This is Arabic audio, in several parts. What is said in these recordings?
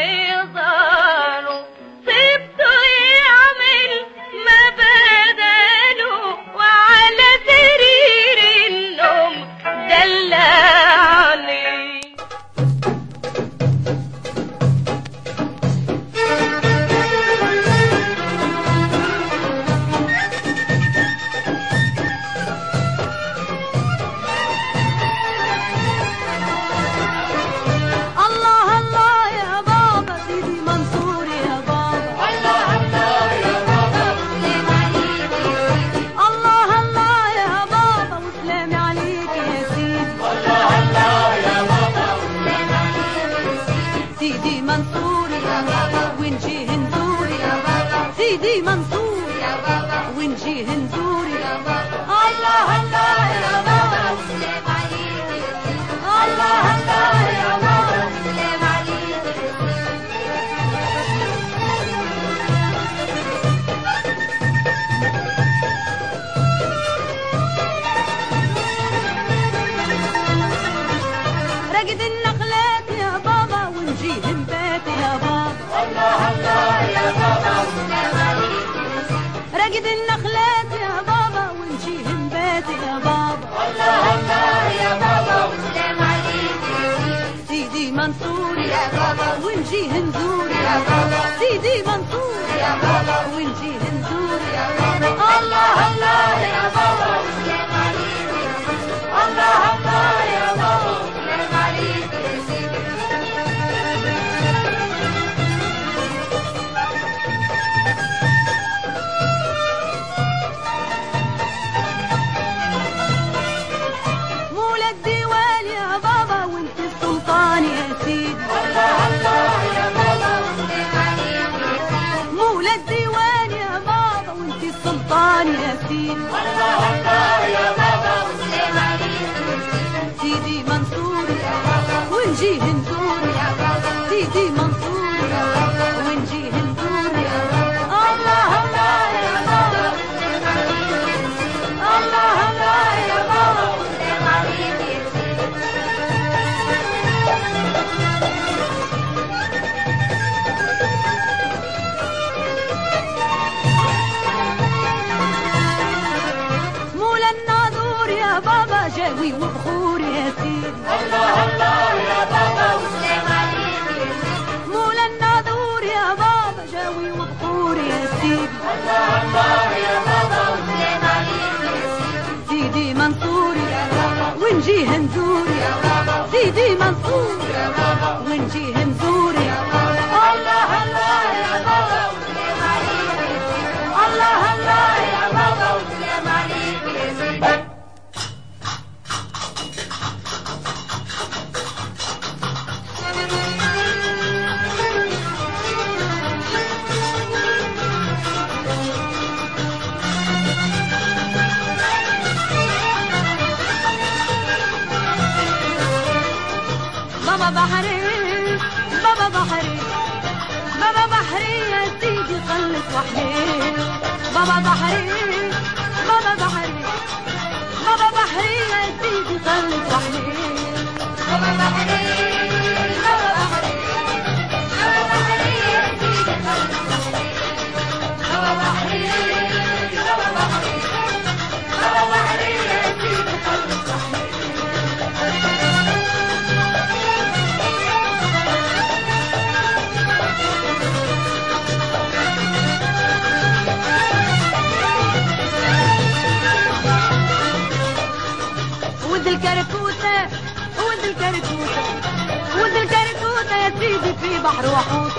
hail سيدي منصور ونجي بابا. سيدي منصور ونجي يا بابا. الله الله يا بابا. منصور يا بابا ونجي هنزور يا بابا؟ سيدي منصور يا بابا ونجي هنزور يا بابا؟ الله الله يا بابا. الله الله سلطان يا سيدي سيدي منصور ونجي هندور سيدي منصور سيدي منصور ونجي هنزور سيدي منصور ونجي هنزور الله الله يا بابا الله بابا بحري بابا بحري بابا بحري يا سيدي خلص وحدي سيدي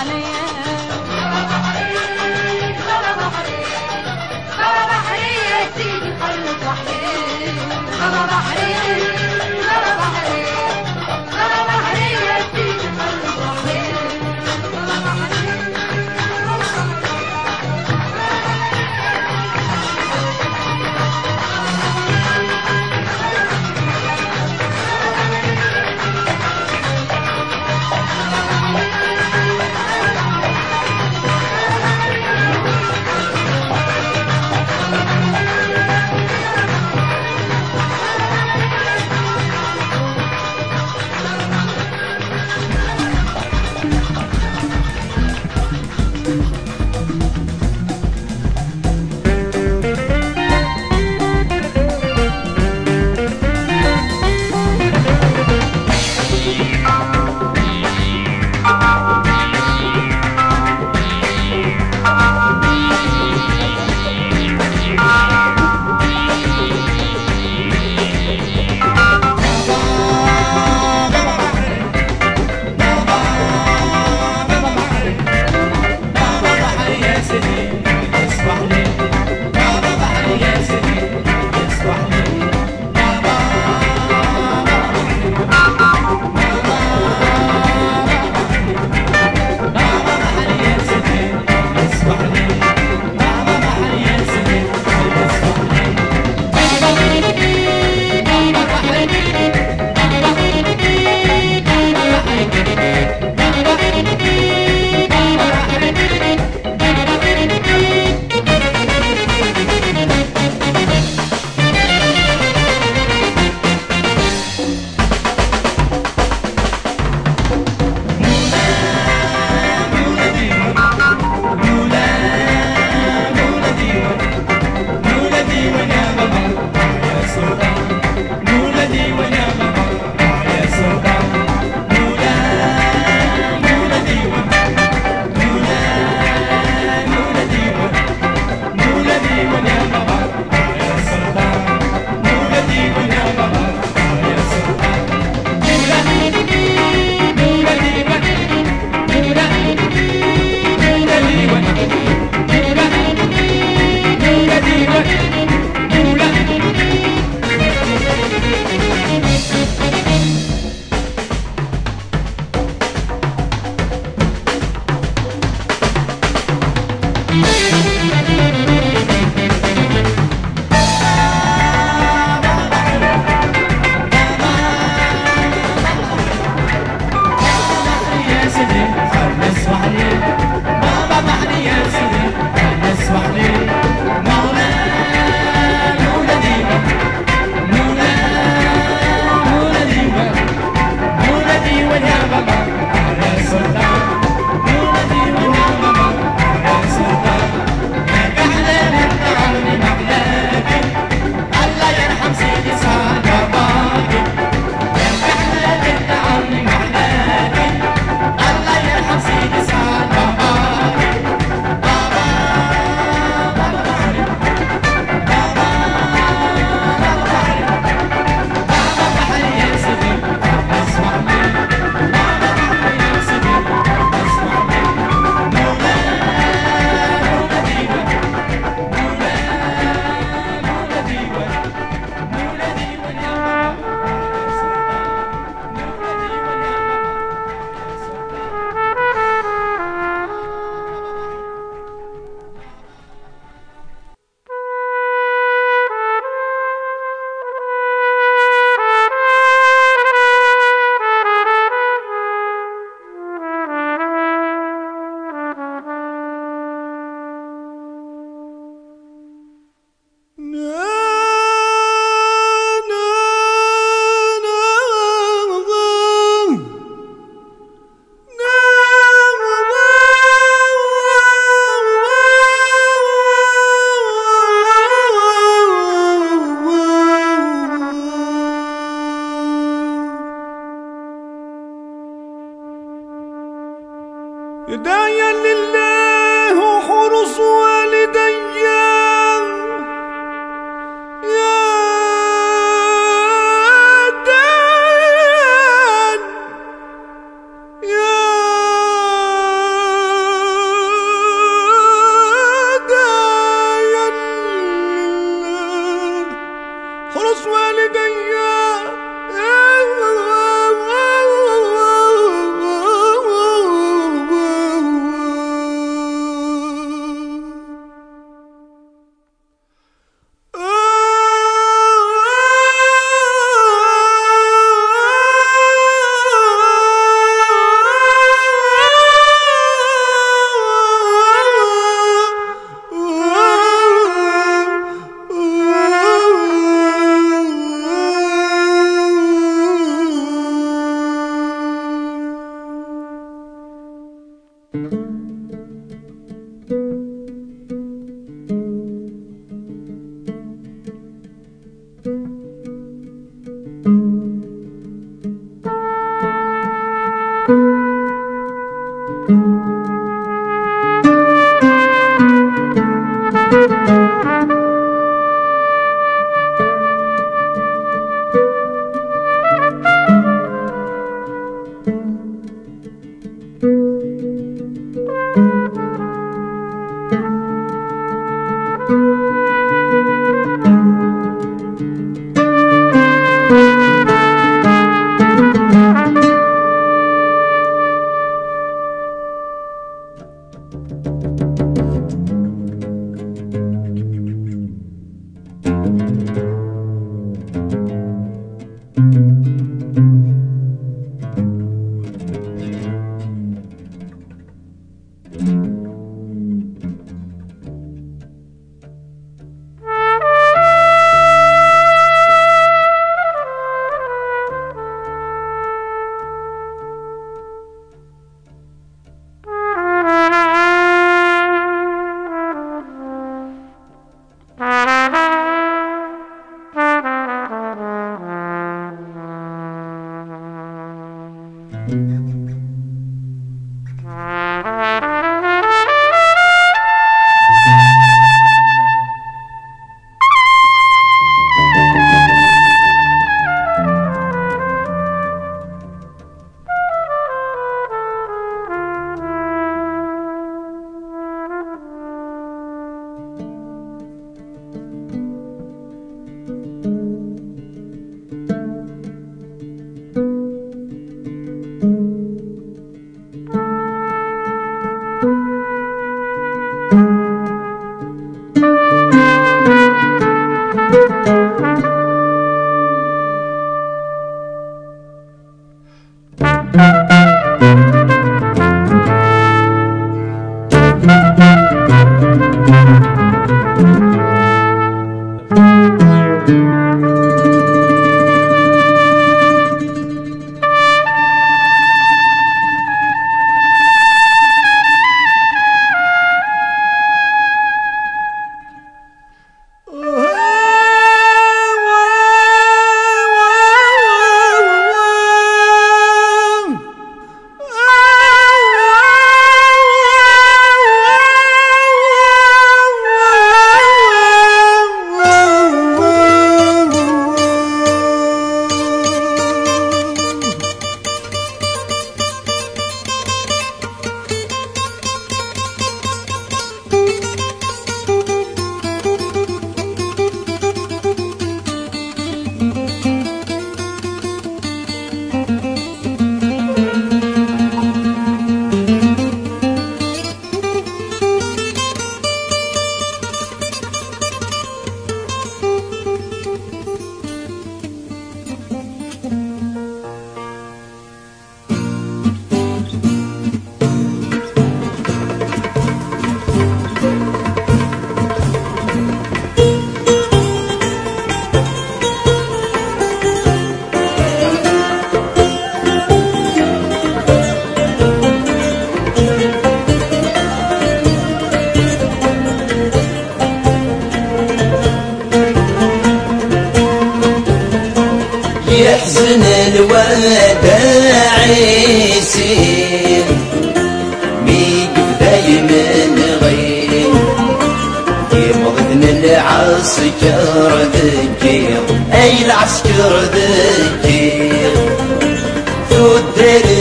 ما تحن عليا بابا بحري بابا بحري يا سيدي خلص وحدي بابا بحري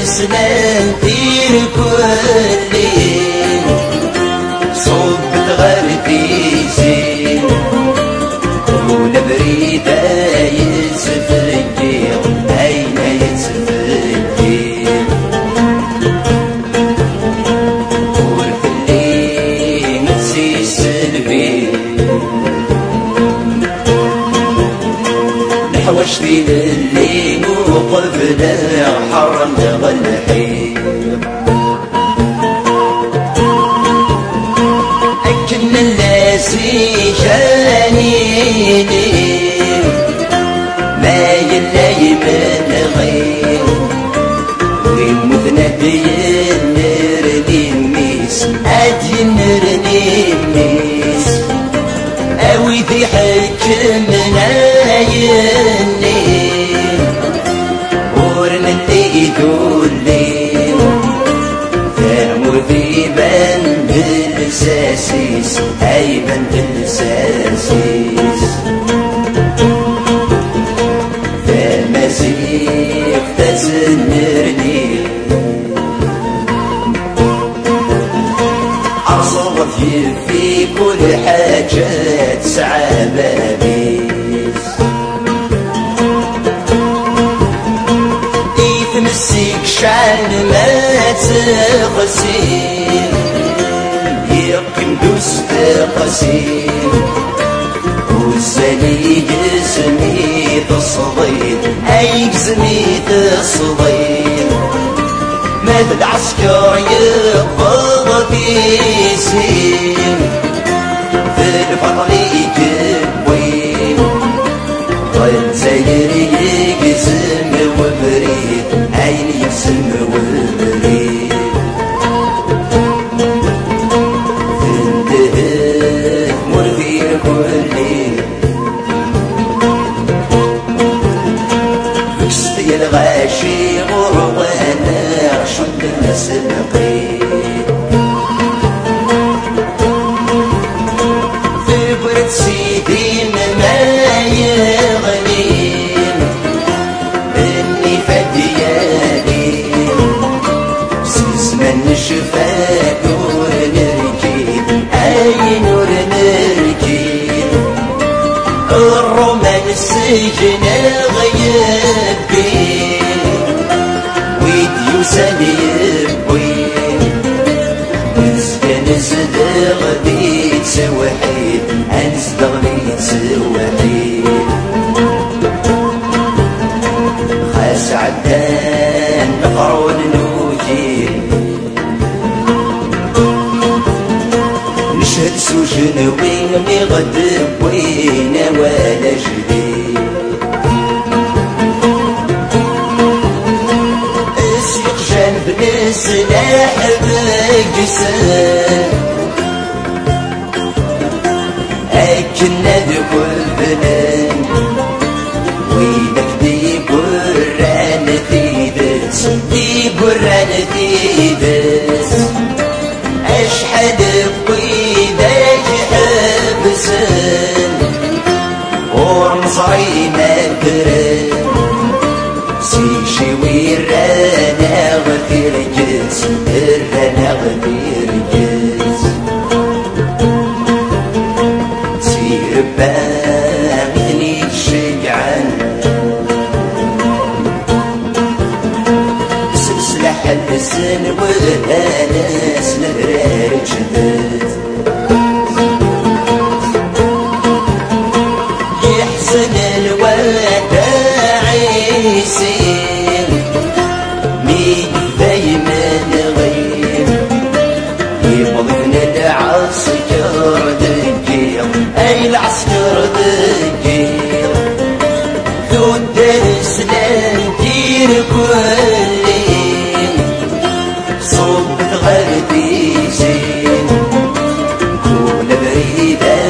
تدرس ننتير كل الساسيس أي بند الساسيس فالمسيح تزنرني أصوت في كل حاجة تسعى بابيس يتمسك شعر ما تغسيل يقم دوست قسيم والسلي جسمي تصضيد أي جسمي تصضيد ماذا العسكر يقبض بيسين في الفضل يجبوين ضل زير يقسم وبريد سوتي. خاس عدان نفر ونوجي. نشهد سجن وين غد وين ولا جديد اسيق جنب نسلاح بجسد. كنا ذي قلبنا باغني شجعان. سلسلة حد السن وهنا ناس جدال Lady there.